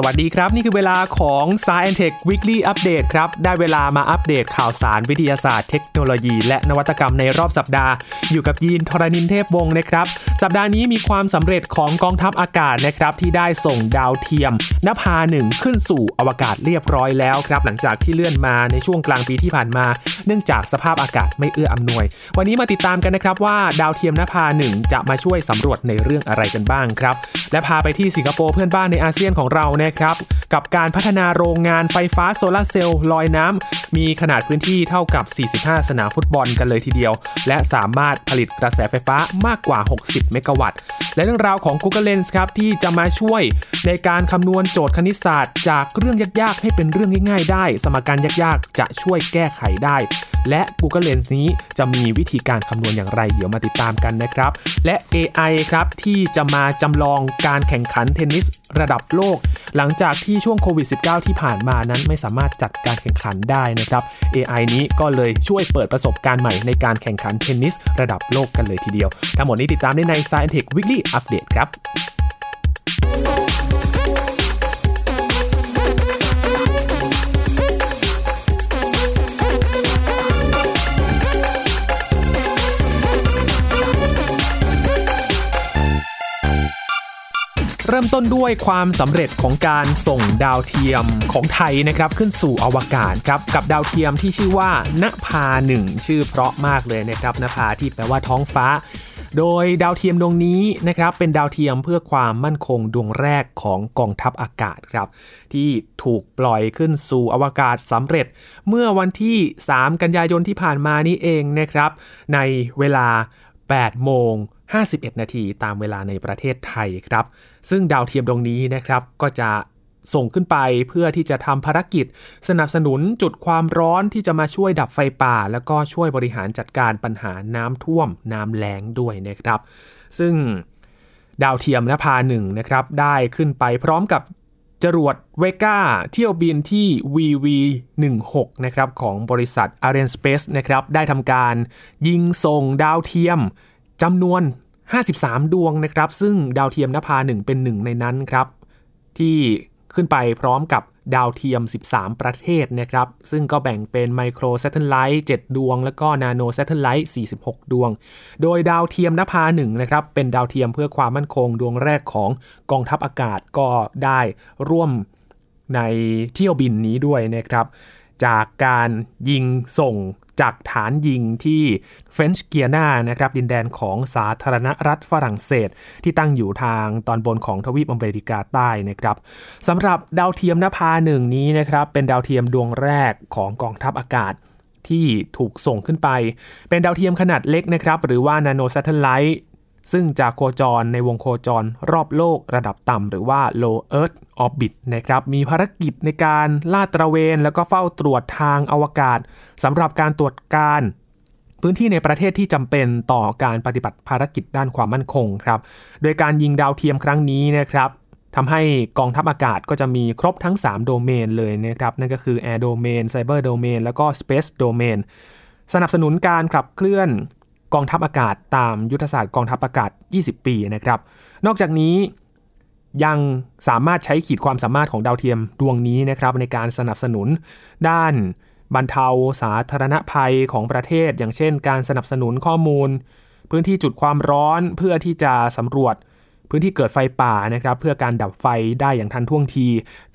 สวัสดีครับ นี่คือเวลาของ Science Tech Weekly Update ครับ ได้เวลามาอัปเดตข่าวสารวิทยาศาสตร์เทคโนโลยี และนวัตกรรมในรอบสัปดาห์ อยู่กับยีนทรณินเทพวงศ์นะครับ สัปดาห์นี้มีความสำเร็จของกองทัพอากาศนะครับที่ได้ส่งดาวเทียมนภาหนึ่งขึ้นสู่อวกาศเรียบร้อยแล้วครับ หลังจากที่เลื่อนมาในช่วงกลางปีที่ผ่านมา เนื่องจากสภาพอากาศไม่เอื้ออำนวย วันนี้มาติดตามกันนะครับว่าดาวเทียมนภาหนึ่งจะมาช่วยสำรวจในเรื่องอะไรกันบ้างครับ และพาไปที่สิงคโปร์เพื่อนบ้านในอาเซียนของเรานะครับกับการพัฒนาโรงงานไฟฟ้าโซลาร์เซลล์ลอยน้ำมีขนาดพื้นที่เท่ากับ 45 สนามฟุตบอลกันเลยทีเดียว และสามารถผลิตกระแสไฟฟ้ามากกว่า 60เมกะวัตต์ และเรื่องราวของ Google Lens ครับที่จะมาช่วยในการคำนวณโจทย์คณิตศาสตร์ จากเรื่องยากๆ ให้เป็นเรื่องง่ายๆ ได้ สมการยากๆ จะช่วยแก้ไขได้ และ Google Lens นี้จะมีวิธีการคำนวณอย่างไร เดี๋ยวมาติดตามกันนะครับ และ AI ครับที่จะมาจำลองการแข่งขันเทนนิสระดับโลก หลังจากที่ช่วงโควิด -19 ที่ผ่านมานั้นไม่สามารถจัดการแข่งขันได้นะครับ AI นี้ก็เลยช่วยเปิดประสบการณ์ใหม่ในการแข่งขันเทนนิสระดับโลกกันเลยทีเดียว ทั้งหมดนี้ติดตามได้ใน Science Tech Weekly Update ครับ เริ่มต้นด้วยความสำเร็จของการส่งดาวเทียมของไทยนะครับขึ้นสู่อวกาศครับกับดาวเทียมที่ชื่อว่านภาหนึ่งชื่อเพราะมากเลยนะครับนภาที่แปลว่าท้องฟ้า โดยดาวเทียมดวงนี้นะครับเป็นดาวเทียมเพื่อความมั่นคงดวงแรกของกองทัพอากาศครับที่ถูกปล่อยขึ้นสู่อวกาศสำเร็จ เมื่อวันที่ 3 กันยายนที่ผ่านมานี้เองนะครับในเวลา 8 โมง 51 นาทีตามเวลาในประเทศไทยครับ ซึ่งดาวเทียมดวงนี้นะครับก็จะส่งขึ้นไปเพื่อที่จะทำภารกิจ สนับสนุนจุดความร้อนที่จะมาช่วยดับไฟป่า แล้วก็ช่วยบริหารจัดการปัญหาน้ำท่วม น้ำแล้งด้วยนะครับ ซึ่งดาวเทียมนภาหนึ่งนะครับ ได้ขึ้นไปพร้อมกับจรวดเวก้าเที่ยวบินที่ VV16 นะครับของบริษัท Arianespace นะครับได้ทำการยิงส่งดาวเทียม จำนวน 53 ดวงนะครับ ซึ่งดาวเทียมนภาหนึ่งเป็นหนึ่งในนั้นครับ ที่ขึ้นไปพร้อมกับดาวเทียม 13 ประเทศนะครับ ซึ่งก็แบ่งเป็น microsatellite 7ดวง แล้วก็ nanosatellite 46 ดวง โดยดาวเทียมนภาหนึ่งนะครับ เป็นดาวเทียมเพื่อความมั่นคงดวงแรกของกองทัพอากาศก็ได้ร่วมในเที่ยวบินนี้ด้วยนะครับ จากการยิงส่งจากฐานยิงที่เฟนช์เกียนานะครับดินแดนของสาธารณรัฐฝรั่งเศส ที่ตั้งอยู่ทางตอนบนของทวีปอเมริกาใต้นะครับสำหรับดาวเทียมนภาหนึ่งนี้นะครับเป็นดาวเทียมดวงแรกของกองทัพอากาศที่ถูกส่งขึ้นไป เป็นดาวเทียมขนาดเล็กนะครับ หรือว่านาโน s a t e l l i t e ซึ่งจะโคจรในวงโคจรรอบโลกระดับต่ำหรือว่า low earth orbit นะครับ มีภารกิจในการลาดตระเวน แล้วก็เฝ้าตรวจทางอวกาศสำหรับการตรวจการพื้นที่ในประเทศที่จำเป็นต่อการปฏิบัติภารกิจด้านความมั่นคงครับ โดยการยิงดาวเทียมครั้งนี้นะครับทำให้กองทัพอากาศก็จะมีครบทั้ง 3 โดเมนเลยนะครับ นั่นก็คือ Air Domain Cyber Domain แล้วก็ Space Domain สนับสนุนการขับเคลื่อน กองทัพอากาศตามยุทธศาสตร์กองทัพอากาศ 20 ปีนะครับ นอกจากนี้ยังสามารถใช้ขีดความสามารถของดาวเทียมดวงนี้นะครับในการสนับสนุนด้านบรรเทาสาธารณภัยของประเทศ อย่างเช่น การสนับสนุนข้อมูล พื้นที่จุดความร้อนเพื่อที่จะสำรวจพื้นที่เกิดไฟป่านะครับ เพื่อการดับไฟได้อย่างทันท่วงที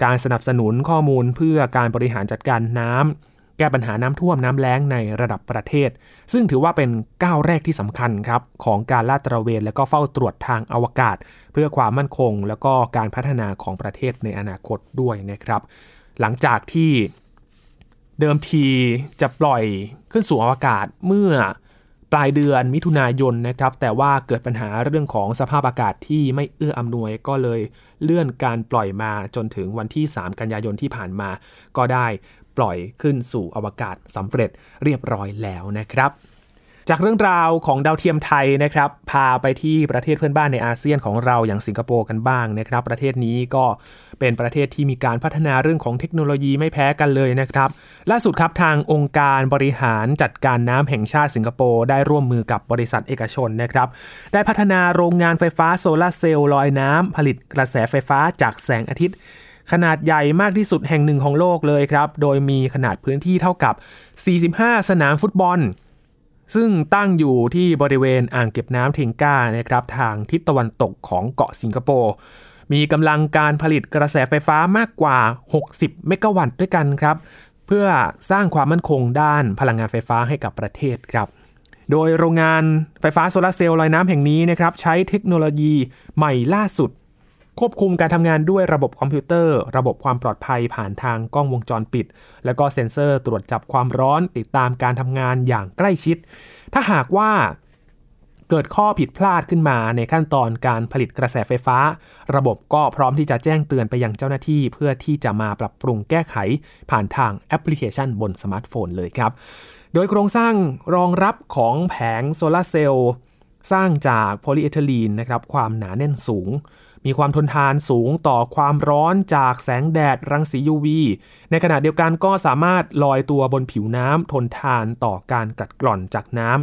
การสนับสนุนข้อมูลเพื่อการบริหารจัดการน้ำ แก้ปัญหาน้ำท่วมน้ำแล้งในระดับประเทศ ซึ่งถือว่าเป็นก้าวแรกที่สำคัญครับของการลาดตระเวน และก็เฝ้าตรวจทางอวกาศ เพื่อความมั่นคง และก็การพัฒนาของประเทศในอนาคตด้วยนะครับ หลังจากที่เดิมทีจะปล่อยขึ้นสู่อวกาศเมื่อ ปลายเดือนมิถุนายนนะครับ แต่ว่าเกิดปัญหาเรื่องของสภาพอากาศที่ไม่เอื้ออำนวยก็เลยเลื่อนการปล่อยมาจนถึงวันที่ 3 กันยายนที่ผ่านมา ก็ได้ปล่อยขึ้นสู่อวกาศสำเร็จเรียบร้อยแล้วนะครับ จากเรื่องราวของดาวเทียมไทยนะครับ พาไปที่ประเทศเพื่อนบ้านในอาเซียนของเราอย่างสิงคโปร์กันบ้างนะครับ ประเทศนี้ก็เป็นประเทศที่มีการพัฒนาเรื่องของเทคโนโลยีไม่แพ้กันเลยนะครับ ล่าสุดครับทางองค์การบริหารจัดการน้ำแห่งชาติสิงคโปร์ได้ร่วมมือกับบริษัทเอกชนนะครับ ได้พัฒนาโรงงานไฟฟ้าโซลาเซลล์ลอยน้ำผลิตกระแสไฟฟ้าจากแสงอาทิตย์ขนาดใหญ่มากที่สุดแห่งหนึ่งของโลกเลยครับ โดยมีขนาดพื้นที่เท่ากับ 45 สนามฟุตบอล ซึ่งตั้งอยู่ที่บริเวณอ่างเก็บน้ำเทงก้านะครับทางทิศตะวันตกของเกาะสิงคโปร์มีกำลังการผลิตกระแสไฟฟ้ามากกว่า 60 เมกะวัตต์ด้วยกันครับ เพื่อสร้างความมั่นคงด้านพลังงานไฟฟ้าให้กับประเทศครับ โดยโรงงานไฟฟ้าโซลาร์เซลล์ลอยน้ำแห่งนี้นะครับใช้เทคโนโลยีใหม่ล่าสุด ควบคุมการทำงานด้วยระบบคอมพิวเตอร์ ระบบความปลอดภัยผ่านทางกล้องวงจรปิด แล้วก็เซ็นเซอร์ตรวจจับความร้อนติดตามการทำงานอย่างใกล้ชิด ถ้าหากว่าเกิดข้อผิดพลาดขึ้นมาในขั้นตอนการผลิตกระแสไฟฟ้า ระบบก็พร้อมที่จะแจ้งเตือนไปยังเจ้าหน้าที่ เพื่อที่จะมาปรับปรุงแก้ไขผ่านทางแอปพลิเคชันบนสมาร์ทโฟนเลยครับ โดยโครงสร้างรองรับของแผงโซลาร์เซลล์สร้างจากโพลีเอทิลีนนะครับความหนาแน่นสูง มีความทนทานสูงต่อความร้อนจากแสงแดดรังสี UV ในขณะเดียวกันก็สามารถลอยตัวบนผิวน้ำทนทานต่อการกัดกร่อนจากน้ำ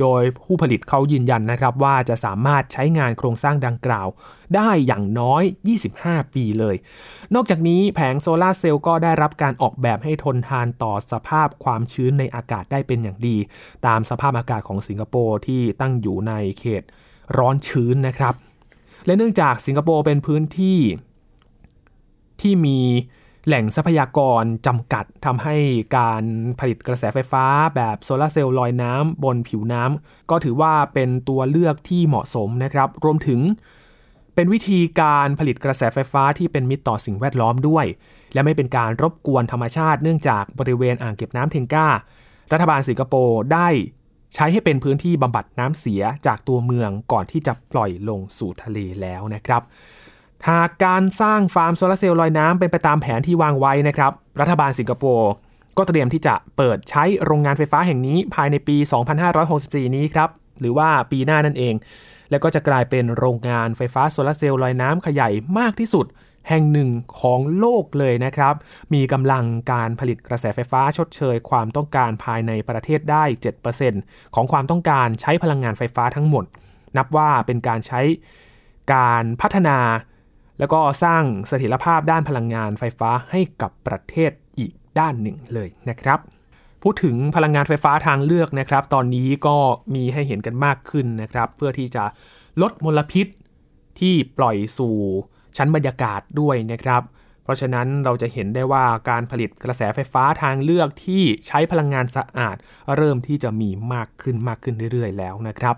โดยผู้ผลิตเขายืนยันนะครับว่าจะสามารถใช้งานโครงสร้างดังกล่าว ได้อย่างน้อย 25 ปีเลย นอกจากนี้แผงโซลาร์เซลล์ก็ได้รับการออกแบบให้ทนทานต่อสภาพความชื้นในอากาศได้เป็นอย่างดี ตามสภาพอากาศของสิงคโปร์ที่ตั้งอยู่ในเขตร้อนชื้นนะครับ และเนื่องจากสิงคโปร์เป็นพื้นที่ที่มีแหล่งทรัพยากรจำกัดทำให้การผลิตกระแสไฟฟ้าแบบโซลาเซลล์ลอยน้ำบนผิวน้ำก็ถือว่าเป็นตัวเลือกที่เหมาะสมนะครับ รวมถึงเป็นวิธีการผลิตกระแสไฟฟ้าที่เป็นมิตรต่อสิ่งแวดล้อมด้วย และไม่เป็นการรบกวนธรรมชาติเนื่องจากบริเวณอ่างเก็บน้ำเทงก้า รัฐบาลสิงคโปร์ได้ ใช้ให้เป็นพื้นที่บำบัดน้ำเสียจากตัวเมืองก่อนที่จะปล่อยลงสู่ทะเลแล้วนะครับ หากการสร้างฟาร์มโซลาร์เซลล์ลอยน้ำเป็นไปตามแผนที่วางไว้นะครับ รัฐบาลสิงคโปร์ก็เตรียมที่จะเปิดใช้โรงงานไฟฟ้าแห่งนี้ภายในปี 2564 นี้ครับ หรือว่าปีหน้านั่นเอง แล้วก็จะกลายเป็นโรงงานไฟฟ้าโซลาร์เซลล์ลอยน้ำขยายมากที่สุด แห่งหนึ่งของโลกเลยนะครับ มีกำลังการผลิตกระแสไฟฟ้าชดเชยความต้องการภายในประเทศได้ 7%ของความต้องการใช้พลังงานไฟฟ้าทั้งหมด นับว่าเป็นการใช้การพัฒนา แล้วก็สร้างเสถียรภาพด้านพลังงานไฟฟ้าให้กับประเทศอีกด้านหนึ่งเลยนะครับพูดถึงพลังงานไฟฟ้าทางเลือกนะครับ ตอนนี้ก็มีให้เห็นกันมากขึ้นนะครับ เพื่อที่จะลดมลพิษที่ปล่อยสู่ ชั้นบรรยากาศด้วยนะครับ เพราะฉะนั้นเราจะเห็นได้ว่าการผลิตกระแสไฟฟ้าทางเลือกที่ใช้พลังงานสะอาด เริ่มที่จะมีมากขึ้นมากขึ้นเรื่อยๆ แล้วนะครับ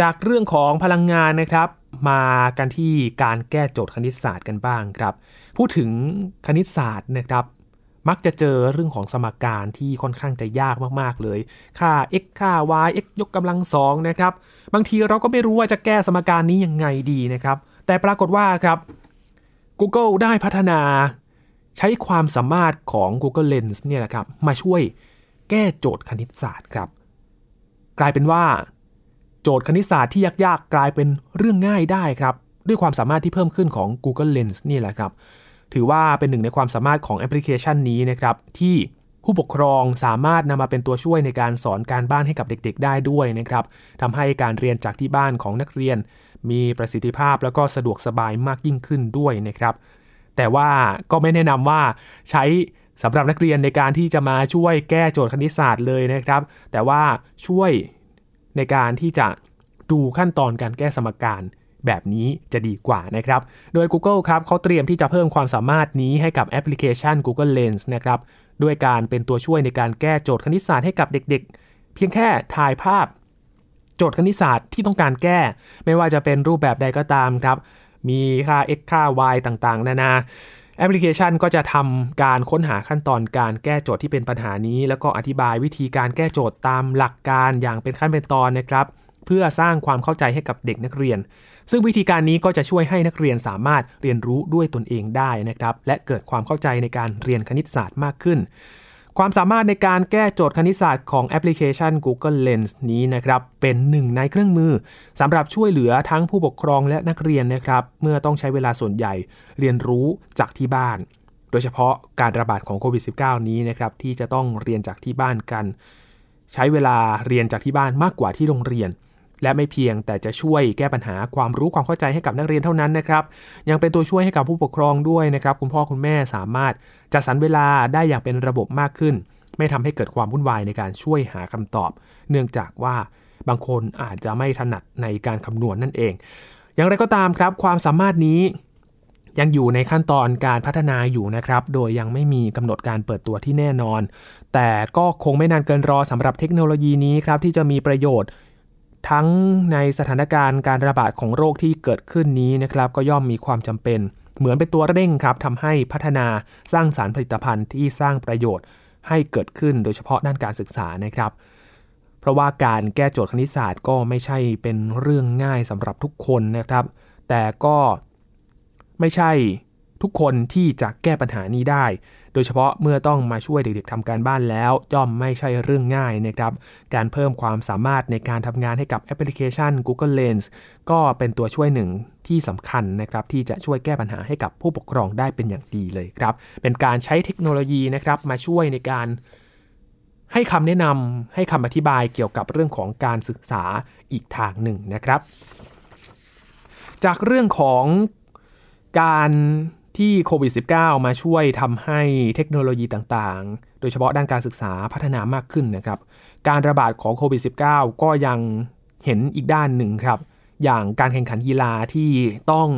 จากเรื่องของพลังงานนะครับ มากันที่การแก้โจทย์คณิตศาสตร์กันบ้างครับ พูดถึงคณิตศาสตร์นะครับมักจะเจอเรื่องของสมการที่ค่อนข้างจะยากมากๆเลย ค่า x ค่า y x ยกกำลังสองนะครับ บางทีเราก็ไม่รู้ว่าจะแก้สมการนี้ยังไงดีนะครับ แต่ปรากฏว่าครับ Google ได้พัฒนาใช้ความสามารถของ Google Lens เนี่ยนะครับมาช่วยแก้โจทย์คณิตศาสตร์ครับ กลายเป็นว่า โจทย์คณิตศาสตร์ที่ยากๆ กลายเป็นเรื่องง่ายได้ครับ ด้วยความสามารถที่เพิ่มขึ้นของ Google Lens นี่แหละครับ ถือว่าเป็นหนึ่งในความสามารถของแอปพลิเคชันนี้นะครับที่ผู้ปกครองสามารถนำมาเป็นตัวช่วยในการสอนการบ้านให้กับเด็กๆ ได้ด้วยนะครับทำให้การเรียนจากที่บ้านของนักเรียน มีประสิทธิภาพแล้วก็สะดวกสบายมากยิ่งขึ้นด้วยนะครับ แต่ว่าก็ไม่แนะนำว่าใช้สำหรับนักเรียนในการที่จะมาช่วยแก้โจทย์คณิตศาสตร์เลยนะครับ แต่ว่าช่วยในการที่จะดูขั้นตอนการแก้สมการแบบนี้จะดีกว่านะครับ โดย Google ครับเขาเตรียมที่จะเพิ่มความสามารถนี้ให้กับแอปพลิเคชัน Google Lens นะครับ ด้วยการเป็นตัวช่วยในการแก้โจทย์คณิตศาสตร์ให้กับเด็กๆ เพียงแค่ถ่ายภาพ โจทย์คณิตศาสตร์ที่ต้องการแก้ ไม่ว่าจะเป็นรูปแบบใดก็ตามครับ มีค่า x ค่า y ต่างๆ นานาแอปพลิเคชันก็จะทำการค้นหาขั้นตอนการแก้โจทย์ที่เป็นปัญหานี้ แล้วก็อธิบายวิธีการแก้โจทย์ตามหลักการอย่างเป็นขั้นเป็นตอนนะครับเพื่อสร้างความเข้าใจให้กับเด็กนักเรียน ซึ่งวิธีการนี้ก็จะช่วยให้นักเรียนสามารถเรียนรู้ด้วยตนเองได้นะครับ และเกิดความเข้าใจในการเรียนคณิตศาสตร์มากขึ้น ความสามารถในการแก้โจทย์คณิตศาสตร์ของแอปพลิเคชัน Google Lens นี้นะครับ เป็นหนึ่งในเครื่องมือสำหรับช่วยเหลือทั้งผู้ปกครองและนักเรียนนะครับ เมื่อต้องใช้เวลาส่วนใหญ่เรียนรู้จากที่บ้าน โดยเฉพาะการระบาดของโควิด -19 นี้นะครับ ที่จะต้องเรียนจากที่บ้านกัน ใช้เวลาเรียนจากที่บ้านมากกว่าที่โรงเรียน และไม่เพียงแต่จะช่วยแก้ปัญหาความรู้ความเข้าใจให้กับนักเรียนเท่านั้นนะครับ ยังเป็นตัวช่วยให้กับผู้ปกครองด้วยนะครับ คุณพ่อคุณแม่สามารถจัดสรรเวลาได้อย่างเป็นระบบมากขึ้น ไม่ทำให้เกิดความวุ่นวายในการช่วยหาคำตอบ เนื่องจากว่าบางคนอาจจะไม่ถนัดในการคำนวณนนั่นเอง อย่างไรก็ตามครับ ความสามารถนี้ยังอยู่ในขั้นตอนการพัฒนาอยู่นะครับ โดยยังไม่มีกำหนดการเปิดตัวที่แน่นอน แต่ก็คงไม่นานเกินรอสำหรับเทคโนโลยีนี้ครับที่จะมีประโยชน์ ทั้งในสถานการณ์การระบาดของโรคที่เกิดขึ้นนี้นะครับ ก็ย่อมมีความจำเป็น เหมือนเป็นตัวเร่งครับทำให้พัฒนาสร้างสารรค์ผลิตภัณฑ์ที่สร้างประโยชน์ให้เกิดขึ้นโดยเฉพาะด้านการศึกษานะครับ เพราะว่าการแก้โจทย์คณิตศาสตร์ก็ไม่ใช่เป็นเรื่องง่ายสำหรับทุกคนนะครับ แต่ก็ไม่ใช่ทุกคนที่จะแก้ปัญหานี้ได้ โดยเฉพาะเมื่อต้องมาช่วยเด็กๆทำการบ้านแล้วย่อมไม่ใช่เรื่องง่ายนะครับ การเพิ่มความสามารถในการทำงานให้กับแอปพลิเคชัน Google Lens ก็เป็นตัวช่วยหนึ่งที่สำคัญนะครับที่จะช่วยแก้ปัญหาให้กับผู้ปกครองได้เป็นอย่างดีเลยครับ เป็นการใช้เทคโนโลยีนะครับมาช่วยในการให้คำแนะนำให้คำอธิบายเกี่ยวกับเรื่องของการศึกษาอีกทางหนึ่งนะครับ จากเรื่องของการ ที่โควิด -19 มาช่วยทำให้เทคโนโลยีต่างๆ โดยเฉพาะด้านการศึกษาพัฒนามากขึ้นนะครับ การระบาดของโควิด -19 ก็ยังเห็นอีกด้านหนึ่งครับ อย่างการแข่งขันกีฬาที่ต้อง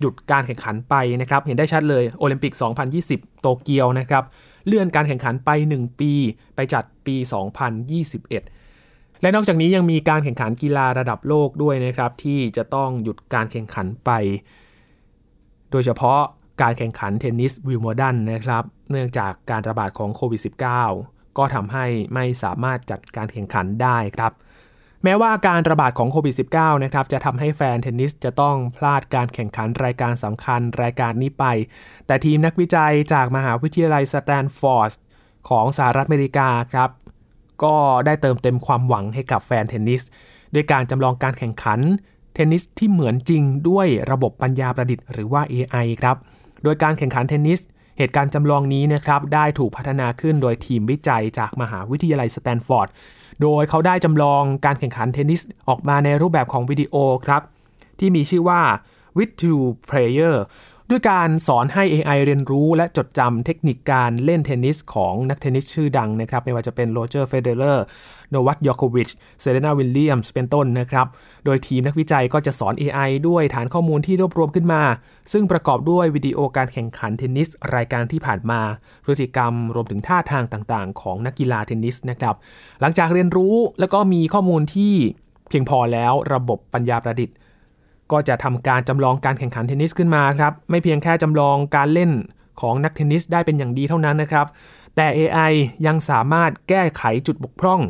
หยุดการแข่งขันไปนะครับ เห็นได้ชัดเลยโอลิมปิก 2020 โตเกียวนะครับ เลื่อนการแข่งขันไป 1 ปี ไปจัดปี 2021 และนอกจากนี้ยังมีการแข่งขันกีฬาระดับโลกด้วยนะครับ ที่จะต้องหยุดการแข่งขันไป โดยเฉพาะ การแข่งขันเทนนิสวิลโมดันนะครับ เนื่องจากการระบาดของโควิด -19 ก็ทำให้ไม่สามารถจัดการแข่งขันได้ครับแม้ว่าการระบาดของโควิด -19 นะครับจะทำให้แฟนเทนนิสจะต้องพลาดการแข่งขันรายการสำคัญรายการนี้ไป แต่ทีมนักวิจัยจากมหาวิทยาลัยสแตนฟอร์ดของสหรัฐอเมริกาครับ ก็ได้เติมเต็มความหวังให้กับแฟนเทนนิสด้วยการจำลองการแข่งขันเทนนิสที่เหมือนจริงด้วยระบบปัญญาประดิษฐ์หรือว่า AI ครับ โดยการแข่งขันเทนนิส เหตุการณ์จำลองนี้นะครับได้ถูกพัฒนาขึ้นโดยทีมวิจัยจากมหาวิทยาลัยสแตนฟอร์ด โดยเขาได้จำลองการแข่งขันเทนนิสออกมาในรูปแบบของวิดีโอครับที่มีชื่อว่า Vid2Player ด้วยการสอนให้ AI เรียนรู้และจดจำเทคนิคการเล่นเทนนิสของนักเทนนิสชื่อดังนะครับ ไม่ว่าจะเป็นโรเจอร์เฟเดอเรอร์ โนวัค ยอโควิชเซเรนาวิลเลียมส์เป็นต้นนะครับ โดยทีมนักวิจัยก็จะสอน AI ด้วยฐานข้อมูลที่รวบรวมขึ้นมา ซึ่งประกอบด้วยวิดีโอการแข่งขันเทนนิส รายการที่ผ่านมา พฤติกรรมรวมถึงท่าทางต่างๆ ของนักกีฬาเทนนิสนะครับ หลังจากเรียนรู้แล้วก็มีข้อมูลที่เพียงพอแล้วระบบปัญญาประดิษฐ์ ก็จะทำการจำลองการแข่งขันเทนนิสขึ้นมาครับ ไม่เพียงแค่จำลองการเล่นของนักเทนนิสได้เป็นอย่างดีเท่านั้นนะครับ แต่ AI ยังสามารถแก้ไขจุดบกพร่อง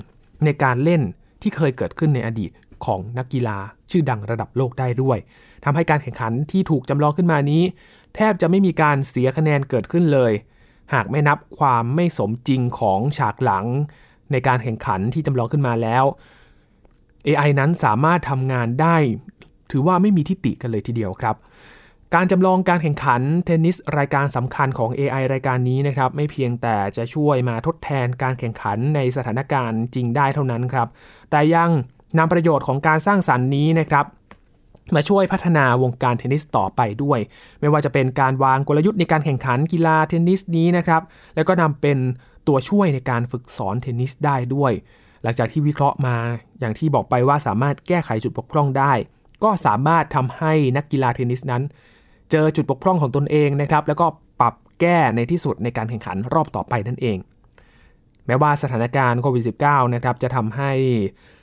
ในการเล่นที่เคยเกิดขึ้นในอดีตของนักกีฬาชื่อดังระดับโลกได้ด้วยทำให้การแข่งขันที่ถูกจำลองขึ้นมานี้ แทบจะไม่มีการเสียคะแนนเกิดขึ้นเลย หากไม่นับความไม่สมจริงของฉากหลัง ในการแข่งขันที่จำลองขึ้นมาแล้ว AI นั้นสามารถทำงานได้ ถือว่าไม่มีทิฏฐิกันเลยทีเดียวครับ การจำลองการแข่งขันเทนนิสรายการสำคัญของ AI รายการนี้นะครับไม่เพียงแต่จะช่วยมาทดแทนการแข่งขันในสถานการณ์จริงได้เท่านั้นครับ แต่ยังนำประโยชน์ของการสร้างสรรค์นี้นะครับมาช่วยพัฒนาวงการเทนนิสต่อไปด้วย ไม่ว่าจะเป็นการวางกลยุทธ์ในการแข่งขันกีฬาเทนนิสนี้นะครับแล้วก็นำเป็นตัวช่วยในการฝึกสอนเทนนิสได้ด้วย หลังจากที่วิเคราะห์มาอย่างที่บอกไปว่าสามารถแก้ไขจุดบกพร่องได้ ก็สามารถทำให้นักกีฬาเทนนิสนั้น เจอจุดบกพร่องของตนเองนะครับแล้วก็ปรับแก้ในที่สุดในการแข่งขันรอบต่อไปนั่นเอง แม้ว่าสถานการณ์โควิด -19 นะครับจะทำให้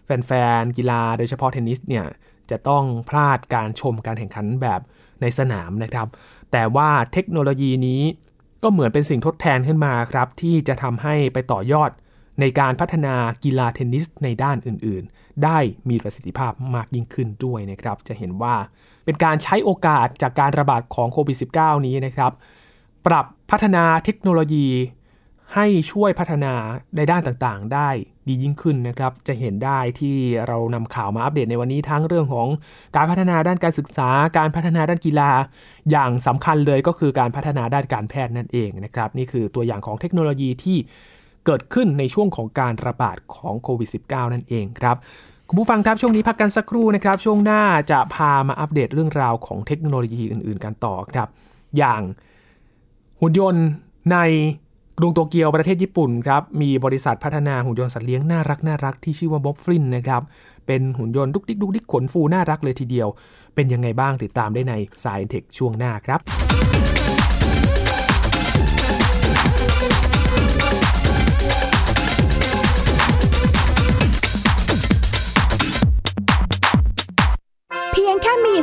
แฟนๆกีฬาโดยเฉพาะเทนนิสเนี่ยจะต้องพลาดการชมการแข่งขันแบบในสนามนะครับ แต่ว่าเทคโนโลยีนี้ก็เหมือนเป็นสิ่งทดแทนขึ้นมาครับ ที่จะทำให้ไปต่อยอดในการพัฒนากีฬาเทนนิสในด้านอื่นๆ ได้มีประสิทธิภาพมากยิ่งขึ้นด้วยนะครับ จะเห็นว่า เป็นการใช้โอกาสจากการระบาดของโควิด -19 นี้นะครับ ปรับพัฒนาเทคโนโลยีให้ช่วยพัฒนาในด้านต่างๆ ได้ดียิ่งขึ้นนะครับ จะเห็นได้ที่เรานำข่าวมาอัปเดตในวันนี้ทั้งเรื่องของการพัฒนาด้านการศึกษา การพัฒนาด้านกีฬา อย่างสำคัญเลยก็คือการพัฒนาด้านการแพทย์นั่นเองนะครับ นี่คือตัวอย่างของเทคโนโลยีที่เกิดขึ้นในช่วงของการระบาดของโควิด -19 นั่นเองครับ คุณผู้ฟังครับช่วงนี้พักกันสักครู่นะครับ ช่วงหน้าจะพามาอัปเดตเรื่องราวของเทคโนโลยีอื่น ๆ กันต่อครับ อย่างหุ่นยนต์ในกรุงโตเกียวประเทศญี่ปุ่นครับมีบริษัทพัฒนาหุ่นยนต์สัตว์เลี้ยงน่ารักน่ารักที่ชื่อว่าบ๊อบฟลินนะครับเป็นหุ่นยนต์ดุกดิกดุกดิกขนฟูน่ารักเลยทีเดียว เป็นยังไงบ้างติดตามได้ในสายเทคช่วงหน้าครับ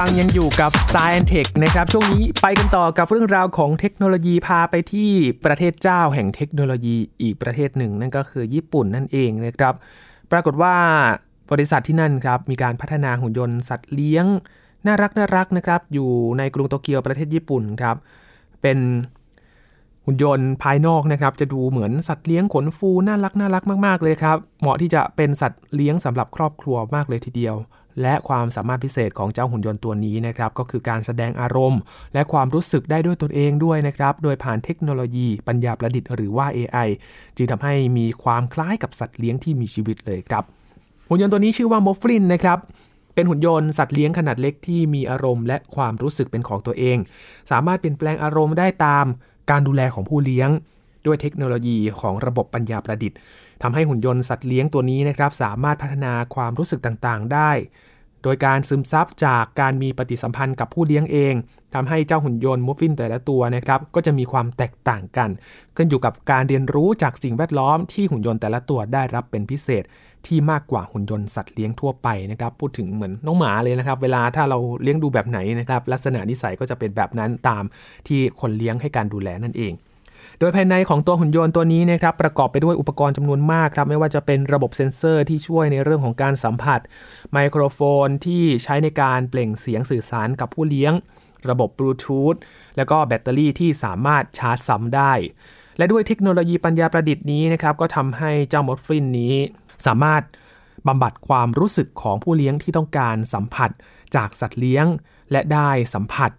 ฟังยังอยู่กับ Science Tech นะครับ ช่วงนี้ไปกันต่อกับเรื่องราวของเทคโนโลยีพาไปที่ประเทศเจ้าแห่งเทคโนโลยีอีกประเทศหนึ่ง นั่นก็คือญี่ปุ่นนั่นเองนะครับ ปรากฏว่าบริษัทที่นั่นครับ มีการพัฒนาหุ่นยนต์สัตว์เลี้ยง น่ารักน่ารักนะครับ อยู่ในกรุงโตเกียวประเทศญี่ปุ่นครับ เป็นหุ่นยนต์ภายนอกนะครับ จะดูเหมือนสัตว์เลี้ยงขนฟูน่ารักน่ารักมาก ๆ เลยครับ เหมาะที่จะเป็นสัตว์เลี้ยงสำหรับครอบครัวมากเลยทีเดียว และความสามารถพิเศษของเจ้าหุ่นยนต์ตัวนี้นะครับก็คือการแสดงอารมณ์ และความรู้สึกได้ด้วยตนเองด้วยนะครับโดยผ่านเทคโนโลยีปัญญาประดิษฐ์หรือว่า AI จึงทำให้มีความคล้ายกับสัตว์เลี้ยงที่มีชีวิตเลยครับหุ่นยนต์ตัวนี้ชื่อว่าโมฟลินนะครับเป็นหุ่นยนต์สัตว์เลี้ยงขนาดเล็กที่มีอารมณ์ และความรู้สึกเป็นของตัวเอง สามารถเปลี่ยนแปลงอารมณ์ได้ตามการดูแลของผู้เลี้ยง ด้วยเทคโนโลยีของระบบปัญญาประดิษฐ์ ทำให้หุ่นยนต์สัตว์เลี้ยงตัวนี้นะครับสามารถพัฒนาความรู้สึกต่างๆ ได้ โดยการซึมซับจากการมีปฏิสัมพันธ์กับผู้เลี้ยงเองทำให้เจ้าหุ่นยนต์มูฟฟินแต่ละตัวนะครับก็จะมีความแตกต่างกัน ขึ้นอยู่กับการเรียนรู้จากสิ่งแวดล้อมที่หุ่นยนต์แต่ละตัวได้รับเป็นพิเศษที่มากกว่าหุ่นยนต์สัตว์เลี้ยงทั่วไปนะครับพูดถึงเหมือนน้องหมาเลยนะครับ เวลาถ้าเราเลี้ยงดูแบบไหนนะครับลักษณะนิสัยก็จะเป็นแบบนั้นตามที่คนเลี้ยงให้การดูแลนั่นเอง โดยภายในของตัวหุ่นยนต์ตัวนี้นะครับประกอบไปด้วยอุปกรณ์จำนวนมากครับไม่ว่าจะเป็นระบบเซ็นเซอร์ที่ช่วยในเรื่องของการสัมผัส ไมโครโฟนที่ใช้ในการเปล่งเสียงสื่อสารกับผู้เลี้ยง ระบบบลูทูธแล้วก็แบตเตอรี่ที่สามารถชาร์จซ้ำได้ และด้วยเทคโนโลยีปัญญาประดิษฐ์นี้นะครับก็ทำให้เจ้ามดฟลินนี้ สามารถบำบัดความรู้สึกของผู้เลี้ยงที่ต้องการสัมผัสจากสัตว์เลี้ยง และได้สัมผัส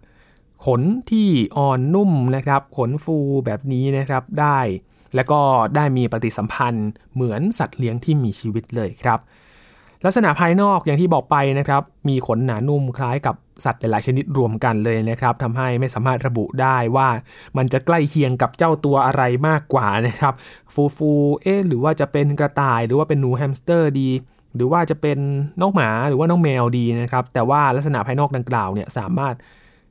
ขนที่อ่อนนุ่มนะครับ ขนฟูแบบนี้นะครับได้ แล้วก็ได้มีปฏิสัมพันธ์เหมือนสัตว์เลี้ยงที่มีชีวิตเลยครับ ลักษณะภายนอกอย่างที่บอกไปนะครับ มีขนหนานุ่มคล้ายกับสัตว์หลาย ๆ ชนิดรวมกันเลยนะครับทำให้ไม่สามารถระบุได้ว่ามันจะใกล้เคียงกับเจ้าตัวอะไรมากกว่านะครับ ฟูฟูเอ๊หรือว่าจะเป็นกระต่าย หรือว่าเป็นหนูแฮมสเตอร์ดีหรือว่าจะเป็นน้องหมาหรือว่าน้องแมวดีนะครับ แต่ว่าลักษณะภายนอกดังกล่าวเนี่ยสามารถ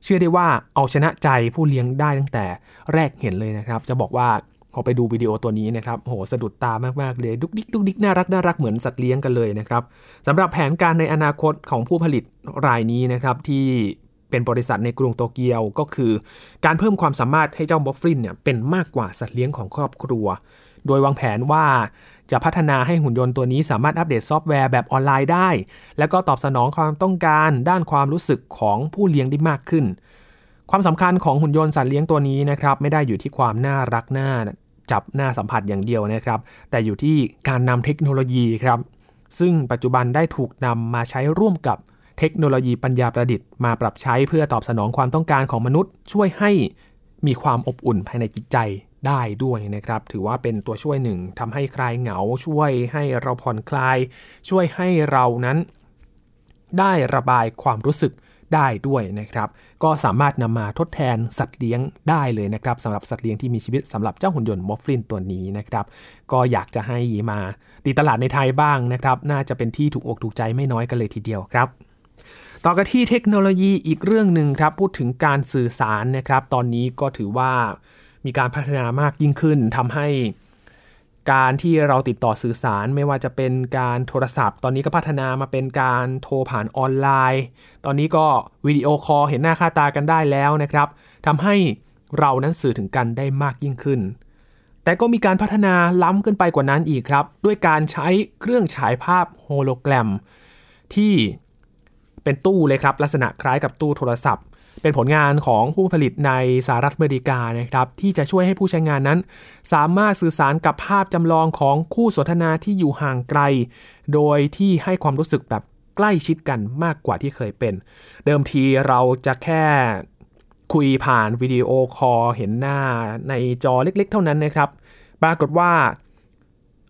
เชื่อได้ว่าเอาชนะใจผู้เลี้ยงได้ตั้งแต่แรกเห็นเลยนะครับ จะบอกว่าพอไปดูวิดีโอตัวนี้นะครับโหสะดุดตามากๆเลยดุกดิกดุกดิกน่ารักน่ารักเหมือนสัตว์เลี้ยงกันเลยนะครับสำหรับแผนการในอนาคตของผู้ผลิตรายนี้นะครับที่เป็นบริษัทในกรุงโตเกียวก็คือ การเพิ่มความสามารถให้เจ้ามอฟฟินเนี่ยเป็นมากกว่าสัตว์เลี้ยงของครอบครัว โดยวางแผนว่าจะพัฒนาให้หุ่นยนต์ตัวนี้สามารถอัปเดตซอฟต์แวร์แบบออนไลน์ได้ แล้วก็ตอบสนองความต้องการด้านความรู้สึกของผู้เลี้ยงได้มากขึ้น ความสำคัญของหุ่นยนต์สัตว์เลี้ยงตัวนี้นะครับไม่ได้อยู่ที่ความน่ารักน่าจับหน้าสัมผัสอย่างเดียวนะครับ แต่อยู่ที่การนำเทคโนโลยีครับ ซึ่งปัจจุบันได้ถูกนำมาใช้ร่วมกับเทคโนโลยีปัญญาประดิษฐ์มาปรับใช้เพื่อตอบสนองความต้องการของมนุษย์ ช่วยให้มีความอบอุ่นภายในจิตใจ ได้ด้วยนะครับ ถือว่าเป็นตัวช่วยหนึ่งทำให้คลายเหงาช่วยให้เราผ่อนคลาย ช่วยให้เรานั้น ได้ระบายความรู้สึกได้ด้วยนะครับ ก็สามารถนำมาทดแทนสัตว์เลี้ยงได้เลยนะครับสำหรับสัตว์เลี้ยงที่มีชีวิตสำหรับเจ้าหุ่นยนต์มอฟฟินตัวนี้นะครับ ก็อยากจะให้มาตีตลาดในไทยบ้างนะครับ น่าจะเป็นที่ถูกอกถูกใจไม่น้อยกันเลยทีเดียวครับต่อกันที่เทคโนโลยีอีกเรื่องหนึ่งครับ พูดถึงการสื่อสารนะครับ ตอนนี้ก็ถือว่า มีการพัฒนามากยิ่งขึ้นทำให้การที่เราติดต่อสื่อสารไม่ว่าจะเป็นการโทรศัพท์ ตอนนี้ก็พัฒนามาเป็นการโทรผ่านออนไลน์ ตอนนี้ก็วิดีโอคอลเห็นหน้าค่าตากันได้แล้วนะครับทำให้เรานั้นสื่อถึงกันได้มากยิ่งขึ้น แต่ก็มีการพัฒนาล้ำขึ้นไปกว่านั้นอีกครับ ด้วยการใช้เครื่องฉายภาพโฮโลแกรม ที่เป็นตู้เลยครับ ลักษณะคล้ายกับตู้โทรศัพท์ เป็นผลงานของผู้ผลิตในสหรัฐอเมริกานะครับที่จะช่วยให้ผู้ใช้งานนั้น สามารถสื่อสารกับภาพจำลองของคู่สนทนาที่อยู่ห่างไกล โดยที่ให้ความรู้สึกแบบใกล้ชิดกันมากกว่าที่เคยเป็น เดิมทีเราจะแค่คุยผ่านวิดีโอคอลเห็นหน้าในจอเล็กๆ เท่านั้นนะครับ ปรากฏว่า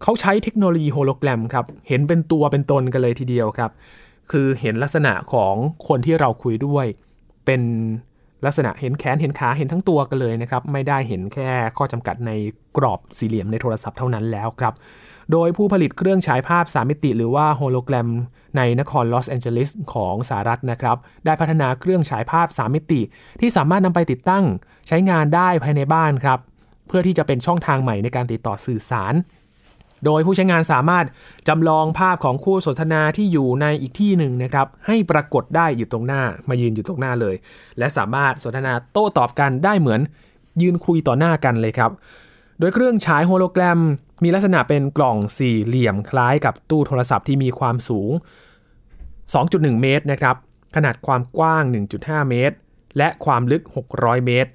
เขาใช้เทคโนโลยีโฮโลแกรมครับ เห็นเป็นตัวเป็นตนกันเลยทีเดียวครับ คือเห็นลักษณะของคนที่เราคุยด้วย เป็นลักษณะเห็นแขนเห็นขาเห็นทั้งตัวกันเลยนะครับ ไม่ได้เห็นแค่ข้อจำกัดในกรอบสี่เหลี่ยมในโทรศัพท์เท่านั้นแล้วครับ โดยผู้ผลิตเครื่องฉายภาพ3มิติ หรือว่าโฮโลแกรมในนครลอสแอนเจลิสของสหรัฐนะครับ ได้พัฒนาเครื่องฉายภาพ3มิติ ที่สามารถนำไปติดตั้งใช้งานได้ภายในบ้านครับ เพื่อที่จะเป็นช่องทางใหม่ในการติดต่อสื่อสาร โดยผู้ใช้งานสามารถจำลองภาพของคู่สนทนาที่อยู่ในอีกที่หนึ่งนะครับ ให้ปรากฏได้อยู่ตรงหน้า มายืนอยู่ตรงหน้าเลย และสามารถสนทนาโต้ตอบกันได้เหมือนยืนคุยต่อหน้ากันเลยครับ โดยเครื่องฉายโฮโลแกรม มีลักษณะเป็นกล่องสี่เหลี่ยมคล้ายกับตู้โทรศัพท์ที่มีความสูง 2.1 เมตรนะครับ ขนาดความกว้าง 1.5 เมตร และความลึก 600 เมตร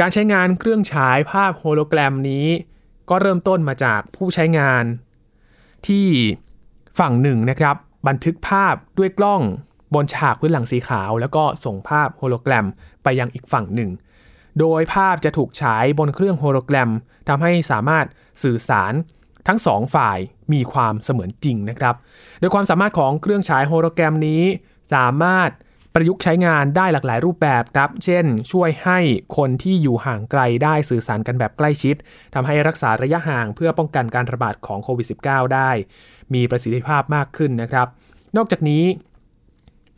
การใช้งานเครื่องฉายภาพโฮโลแกรมนี้ ก็เริ่มต้นมาจากผู้ใช้งานที่ฝั่งหนึ่งนะครับ บันทึกภาพด้วยกล้องบนฉากพื้นหลังสีขาว แล้วก็ส่งภาพโฮโลแกรมไปยังอีกฝั่งหนึ่ง โดยภาพจะถูกฉายบนเครื่องโฮโลแกรมทำให้สามารถสื่อสารทั้งสองฝ่ายมีความเสมือนจริงนะครับ โดยความสามารถของเครื่องฉายโฮโลแกรมนี้ สามารถ ประยุกต์ใช้งานได้หลากหลายรูปแบบครับ เช่น ช่วยให้คนที่อยู่ห่างไกลได้สื่อสารกันแบบใกล้ชิดทำให้รักษาระยะห่างเพื่อป้องกันการระบาดของโควิด -19 ได้ มีประสิทธิภาพมากขึ้นนะครับ นอกจากนี้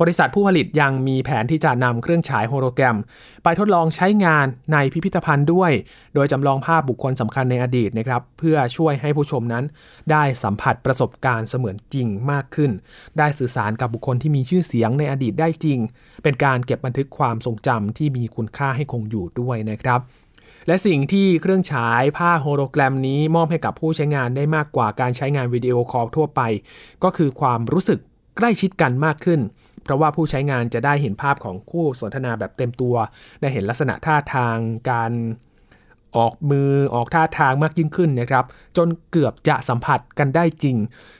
บริษัทผู้ผลิตยังมีแผนที่จะนำเครื่องฉายโฮโลแกรม ไปทดลองใช้งานในพิพิธภัณฑ์ด้วย โดยจำลองภาพบุคคลสำคัญในอดีตนะครับ เพื่อช่วยให้ผู้ชมนั้น ได้สัมผัสประสบการณ์เสมือนจริงมากขึ้น ได้สื่อสารกับบุคคลที่มีชื่อเสียงในอดีตได้จริง เป็นการเก็บบันทึกความทรงจำที่มีคุณค่าให้คงอยู่ด้วยนะครับและสิ่งที่เครื่องฉายภาพโฮโลแกรมนี้มอบให้กับผู้ใช้งานได้มากกว่าการใช้งานวิดีโอคอลทั่วไป ก็คือความรู้สึก ใกล้ชิดกันมากขึ้น เพราะว่าผู้ใช้งานจะได้เห็นภาพของคู่สนทนาแบบเต็มตัว ได้เห็นลักษณะท่าทางการออกมือออกท่าทางมากยิ่งขึ้นนะครับ จนเกือบจะสัมผัสกันได้จริง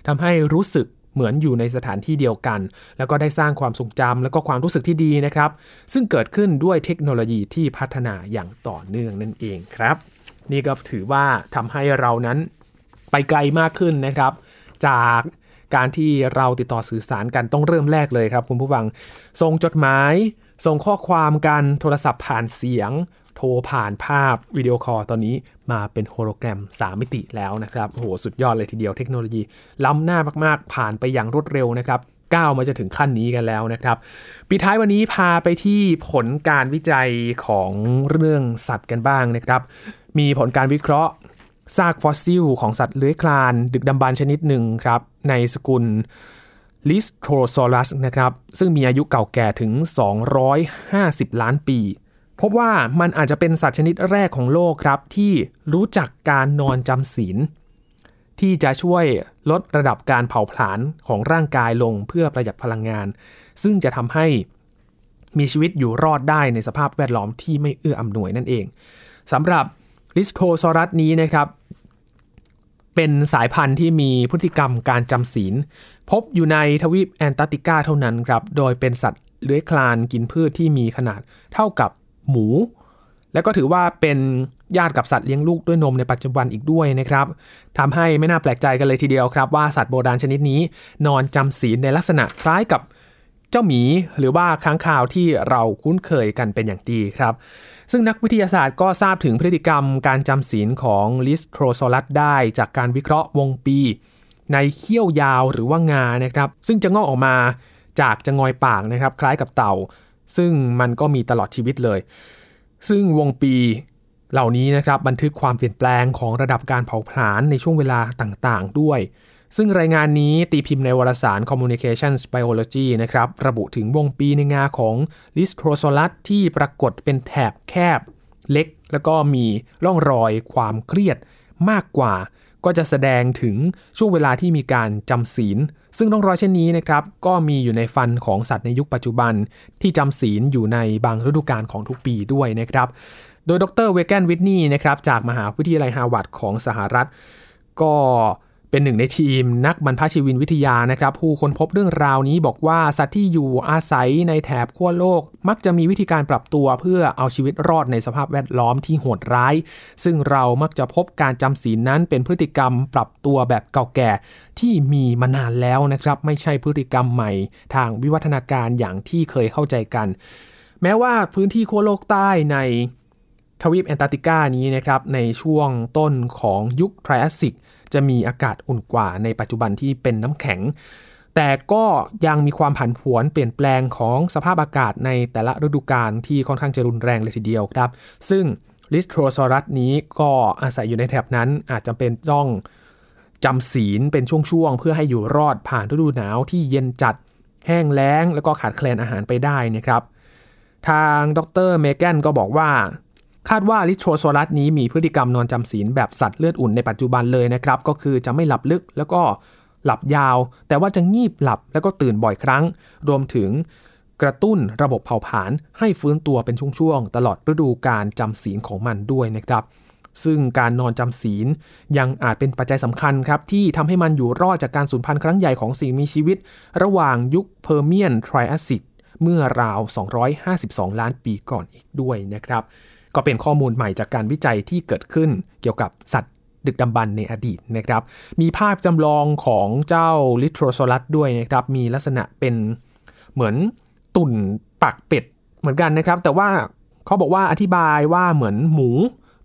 ทำให้รู้สึกเหมือนอยู่ในสถานที่เดียวกัน แล้วก็ได้สร้างความทรงจำแล้วก็ความรู้สึกที่ดีนะครับ ซึ่งเกิดขึ้นด้วยเทคโนโลยีที่พัฒนาอย่างต่อเนื่องนั่นเองครับ นี่ก็ถือว่าทำให้เรานั้นไปไกลมากขึ้นนะครับ จาก การที่เราติดต่อสื่อสารกันต้องเริ่มแรกเลยครับคุณผู้ฟังส่งจดหมาย ส่งข้อความกันโทรศัพท์ผ่านเสียง โทรผ่านภาพวิดีโอคอลตอนนี้มาเป็นโฮโลแกรม 3 มิติแล้วนะครับโหสุดยอดเลยทีเดียวเทคโนโลยี ล้ำหน้ามากๆ ผ่านไปอย่างรวดเร็วนะครับก้าวมาจะถึงขั้นนี้กันแล้วนะครับปิดท้ายวันนี้พาไปที่ผลการวิจัยของเรื่องสัตว์กันบ้างนะครับ มีผลการวิเคราะห์ ซากฟอสซิลของสัตว์เลื้อยคลาน ดึกดำบรรพ์ชนิดหนึ่งครับ ในสกุลลิสโทรซอรัสนะครับ ซึ่งมีอายุเก่าแก่ถึง 250 ล้านปี พบว่ามันอาจจะเป็นสัตว์ชนิดแรกของโลกครับ ที่รู้จักการนอนจำศีล ที่จะช่วยลดระดับการเผาผลาญของร่างกายลงเพื่อประหยัดพลังงาน ซึ่งจะทำให้มีชีวิตอยู่รอดได้ในสภาพแวดล้อมที่ไม่เอื้ออำนวยนั่นเองสำหรับลิสโทซอรัสนี้นะครับ เป็นสายพันธุ์ที่มีพฤติกรรมการจำศีล พบอยู่ในทวีปแอนตาร์กติกาเท่านั้นครับ โดยเป็นสัตว์เลื้อยคลานกินพืชที่มีขนาดเท่ากับหมู และก็ถือว่าเป็นญาติกับสัตว์เลี้ยงลูกด้วยนมในปัจจุบันอีกด้วยนะครับทำให้ไม่น่าแปลกใจกันเลยทีเดียวครับ ว่าสัตว์โบราณชนิดนี้ นอนจำศีลในลักษณะคล้ายกับ เจ้าหมีหรือว่าค้างคาวที่เราคุ้นเคยกันเป็นอย่างดีครับ ซึ่งนักวิทยาศาสตร์ก็ทราบถึงพฤติกรรมการจำศีลของลิสโทรซอรัสได้จากการวิเคราะห์วงปี ในเขี้ยวยาวหรือว่างานะครับ ซึ่งจะงอกออกมาจากจะงอยปากนะครับ คล้ายกับเต่า ซึ่งมันก็มีตลอดชีวิตเลย ซึ่งวงปีเหล่านี้นะครับบันทึกความเปลี่ยนแปลงของระดับการเผาผลาญในช่วงเวลาต่างๆ ด้วย ซึ่งรายงานนี้ตีพิมพ์ในวารสาร Communications Biology นะครับ ระบุถึงวงปีในงาของ l i s t r o s o l a s ที่ปรากฏเป็นแถบแคบเล็ก แล้วก็มีร่องรอยความเครียดมากกว่า ก็จะแสดงถึงช่วงเวลาที่มีการจำศีล ซึ่งร่องรอยเช่นนี้นะครับ ก็มีอยู่ในฟันของสัตว์ในยุคปัจจุบัน ที่จำศีลอยู่ในบางฤดูกาลของทุกปีด้วยนะครับ โดยดร.เมแกนวิทนีย์นะครับจากมหาวิทยาลัยฮาร์วาร์ดของสหรัฐ ก็ เป็นหนึ่งในทีมนักบรรพชีวินวิทยานะครับ ผู้ค้นพบเรื่องราวนี้บอกว่าสัตว์ที่อยู่อาศัยในแถบขั้วโลก มักจะมีวิธีการปรับตัวเพื่อเอาชีวิตรอดในสภาพแวดล้อมที่โหดร้าย ซึ่งเรามักจะพบการจำศีลนั้นเป็นพฤติกรรมปรับตัวแบบเก่าแก่ที่มีมานานแล้วนะครับ ไม่ใช่พฤติกรรมใหม่ ทางวิวัฒนาการอย่างที่เคยเข้าใจกัน แม้ว่าพื้นที่ขั้วโลกใต้ในทวีปแอนตาร์กติกานี้นะครับในช่วงต้นของยุคไทรแอสซิก จะมีอากาศอุ่นกว่าในปัจจุบันที่เป็นน้ำแข็ง แต่ก็ยังมีความผันผวนเปลี่ยนแปลงของสภาพอากาศในแต่ละฤดูกาลที่ค่อนข้างจะรุนแรงเลยทีเดียวครับ ซึ่งลิสโทรซอรัสนี้ก็อาศัยอยู่ในแถบนั้นอาจจำเป็นต้องจำศีลเป็นช่วงๆ เพื่อให้อยู่รอดผ่านฤดูหนาวที่เย็นจัดแห้งแล้ง แล้วก็ขาดแคลนอาหารไปได้นะครับ ทางดรเมแกนก็บอกว่า คาดว่าลิโทรโซลัสนี้มีพฤติกรรมนอนจำศีลแบบสัตว์เลือดอุ่นในปัจจุบันเลยนะครับ ก็คือจะไม่หลับลึกแล้วก็หลับยาว แต่ว่าจะงีบหลับแล้วก็ตื่นบ่อยครั้ง รวมถึงกระตุ้นระบบเผาผลาญให้ฟื้นตัวเป็นช่วงๆ ตลอดฤดูการจำศีลของมันด้วยนะครับ ซึ่งการนอนจำศีลยังอาจเป็นปัจจัยสำคัญครับ ที่ทำให้มันอยู่รอดจากการสูญพันธุ์ครั้งใหญ่ของสิ่งมีชีวิต ระหว่างยุคเพอร์เมียนไทรแอสซิกเมื่อราว 252 ล้านปีก่อนอีกด้วยนะครับ ก็เป็นข้อมูลใหม่จากการวิจัยที่เกิดขึ้นเกี่ยวกับสัตว์ดึกดำบรรพ์ในอดีตนะครับ มีภาพจำลองของเจ้าลิโทรโซลัสด้วยนะครับ มีลักษณะเป็นเหมือนตุ่นปากเป็ดเหมือนกันนะครับ แต่ว่าเขาบอกว่าอธิบายว่าเหมือนหมู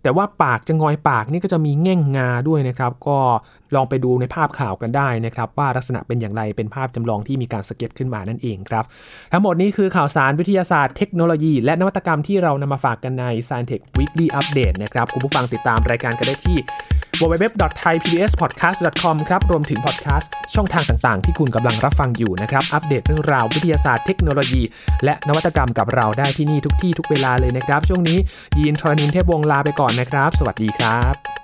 แต่ว่าปากจะงอยปากนี่ก็จะมีแง่งงาด้วยนะครับ ก็ลองไปดูในภาพข่าวกันได้นะครับ ว่าลักษณะเป็นอย่างไรเป็นภาพจำลองที่มีการสเก็ตขึ้นมานั่นเองครับ ทั้งหมดนี้คือข่าวสารวิทยาศาสตร์เทคโนโลยี และนวัตกรรมที่เรานำมาฝากกันใน Science Tech Weekly Update นะครับคุณผู้ฟังติดตามรายการกันได้ที่ www.thaipbspodcast.com ครับ รวมถึงพอดแคสต์ช่องทางต่างๆ ที่คุณกำลังรับฟังอยู่นะครับ อัปเดตเรื่องราววิทยาศาสตร์เทคโนโลยี และนวัตกรรมกับเราได้ที่นี่ทุกที่ทุกเวลาเลยนะครับ ช่วงนี้ยีนทรณินเทพวงลาไปก่อนนะครับ สวัสดีครับ